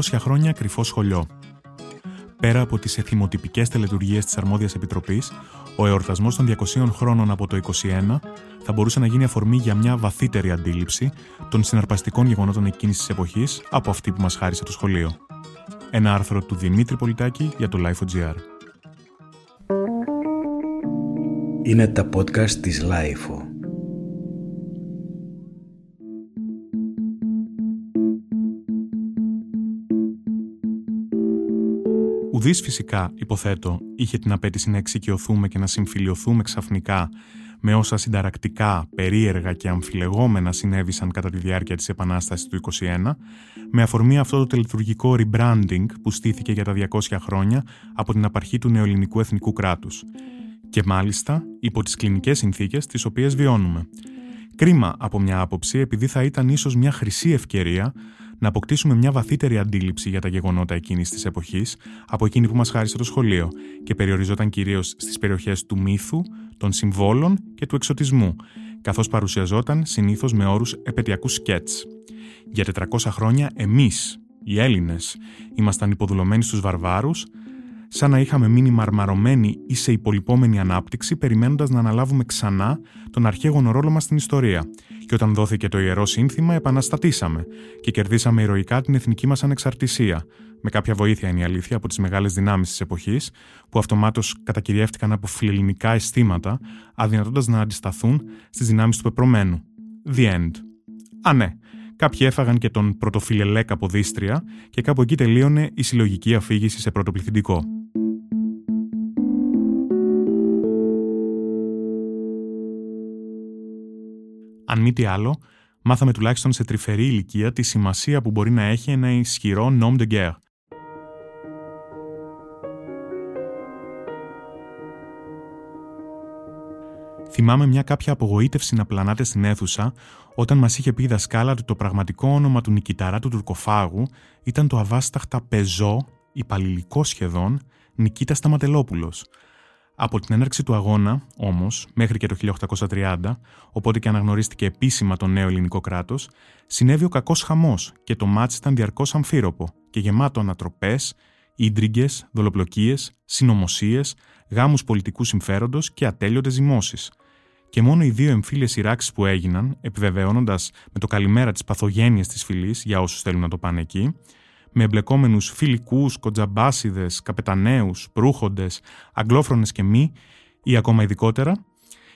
200 χρόνια κρυφό σχολείο. Πέρα από τις εθιμοτυπικές τελετουργίες της Αρμόδιας Επιτροπής, ο εορτασμός των 200 χρόνων από το 21 θα μπορούσε να γίνει αφορμή για μια βαθύτερη αντίληψη των συναρπαστικών γεγονότων εκείνης της εποχής από αυτή που μας χάρισε το σχολείο. Ένα άρθρο του Δημήτρη Πολιτάκη για το Life.gr. Είναι τα podcast της Life. Ουδή φυσικά, υποθέτω, είχε την απέτηση να εξοικειωθούμε και να συμφιλειωθούμε ξαφνικά με όσα συνταρακτικά, περίεργα και αμφιλεγόμενα συνέβησαν κατά τη διάρκεια της Επανάστασης του 21, με αφορμή αυτό το τελετουργικό rebranding που στήθηκε για τα 200 χρόνια από την απαρχή του νεοελληνικού εθνικού κράτους. Και μάλιστα υπό τις κλινικές συνθήκες τις οποίες βιώνουμε. Κρίμα από μια άποψη επειδή θα ήταν ίσως μια χρυσή ευκαιρία να αποκτήσουμε μια βαθύτερη αντίληψη για τα γεγονότα εκείνης της εποχής από εκείνη που μας χάρισε το σχολείο και περιοριζόταν κυρίως στις περιοχές του μύθου, των συμβόλων και του εξωτισμού, καθώς παρουσιαζόταν συνήθως με όρους επαιτειακούς σκέτς. Για 400 χρόνια εμείς, οι Έλληνες, ήμασταν υποδουλωμένοι στους βαρβάρους, σαν να είχαμε μείνει μαρμαρωμένοι ή σε υπολοιπόμενη ανάπτυξη, περιμένοντας να αναλάβουμε ξανά τον αρχαίγωνο ρόλο μας στην ιστορία. Και όταν δόθηκε το ιερό σύνθημα, επαναστατήσαμε και κερδίσαμε ηρωικά την εθνική μας ανεξαρτησία. Με κάποια βοήθεια είναι η αλήθεια από τις μεγάλες δυνάμεις της εποχής, που αυτομάτως κατακυριεύτηκαν από φιλελληνικά αισθήματα, αδυνατώντας να αντισταθούν στις δυνάμεις του πεπρωμένου. The end. Α, ναι. Κάποιοι έφαγαν και τον πρωτοφιλελέ Καποδίστρια και κάπου εκεί τελείωνε η συλλογική αφήγηση σε πρωτοπληθυντικό. Αν μη τι άλλο, μάθαμε τουλάχιστον σε τρυφερή ηλικία τη σημασία που μπορεί να έχει ένα ισχυρό nom de guerre. Θυμάμαι μια κάποια απογοήτευση να πλανάται στην αίθουσα όταν μας είχε πει η δασκάλα ότι το πραγματικό όνομα του νικηταρά του τουρκοφάγου ήταν το αβάσταχτα πεζό, υπαλληλικό σχεδόν, Νικήτα Σταματελόπουλος, από την έναρξη του αγώνα, όμως, μέχρι και το 1830, οπότε και αναγνωρίστηκε επίσημα το νέο ελληνικό κράτος, συνέβη ο κακός χαμός και το μάτι ήταν διαρκώς αμφίροπο και γεμάτο ανατροπές, ίντριγκες, δολοπλοκίες, συνωμοσίες, γάμους πολιτικού συμφέροντος και ατέλειωτες ζυμώσεις. Και μόνο οι δύο εμφύλιε σειράξεις που έγιναν, επιβεβαιώνοντας με το καλημέρα τι παθογένειε της φυλής για όσους θέλουν να το πάνε εκεί, με εμπλεκόμενους φιλικούς, κοντζαμπάσιδες, καπεταναίους, προύχοντες, αγγλόφρονες και μη, ή ακόμα ειδικότερα,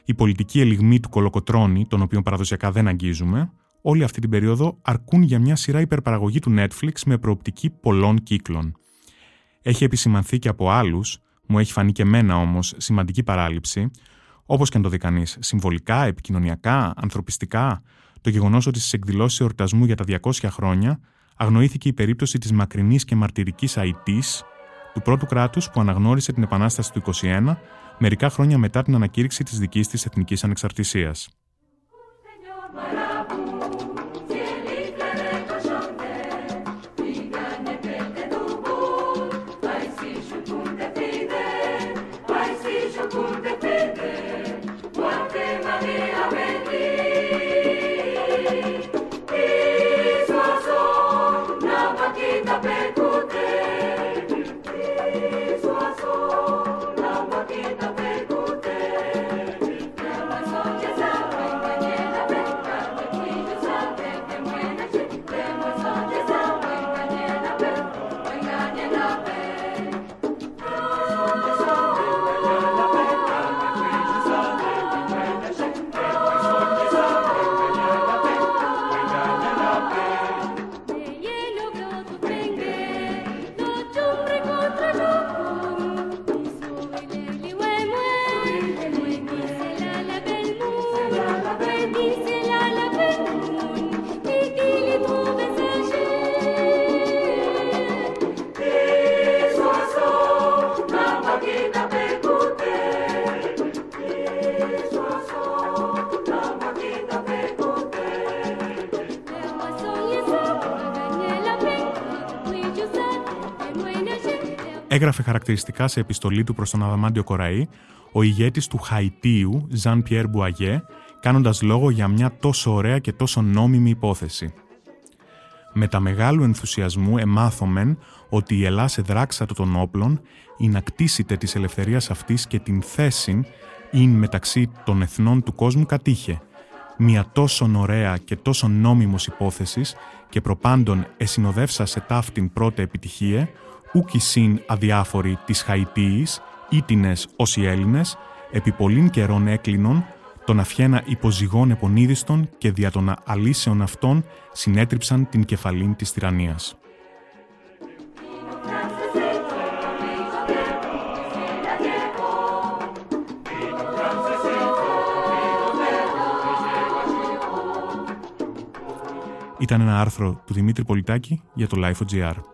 η πολιτική ελιγμή του κολοκοτρώνη, τον οποίο παραδοσιακά δεν αγγίζουμε, όλη αυτή την περίοδο αρκούν για μια σειρά υπερπαραγωγή του Netflix με προοπτική πολλών κύκλων. Έχει επισημανθεί και από άλλους, μου έχει φανεί και εμένα όμως σημαντική παράληψη, όπως και αν το δει κανείς, συμβολικά, επικοινωνιακά, ανθρωπιστικά, το γεγονός ότι στις εκδηλώσεις εορτασμού για τα 200 χρόνια αγνοήθηκε η περίπτωση της μακρινής και μαρτυρικής Αιτής, του πρώτου κράτους που αναγνώρισε την Επανάσταση του 21 μερικά χρόνια μετά την ανακήρυξη της δικής της εθνικής ανεξαρτησίας. Έγραφε χαρακτηριστικά σε επιστολή του προς τον Αδαμάντιο Κοραή ο ηγέτης του Χαϊτίου, Ζαν Πιέρ Μπουαγέ, κάνοντας λόγο για μια τόσο ωραία και τόσο νόμιμη υπόθεση. Με τα μεγάλου ενθουσιασμού εμάθομεν ότι η Ελλάς εδράξατο των όπλων ή να κτίσετε της ελευθερίας αυτής και την θέση ειν μεταξύ των εθνών του κόσμου κατήχε. Μια τόσο ωραία και τόσο νόμιμος υπόθεσης και προπάντων εσυνοδεύσα σε ταύτην πρώτη επιτυχία, ούκη συν αδιάφοροι της Χαϊτίης, ήτινες ως οι Έλληνες, επί πολλήν καιρών έκλεινον, τον αφιένα υποζυγών επονίδιστον και δια των αλήσεων αυτών συνέτριψαν την κεφαλήν της τυραννίας. Ήταν ένα άρθρο του Δημήτρη Πολιτάκη για το Life.gr.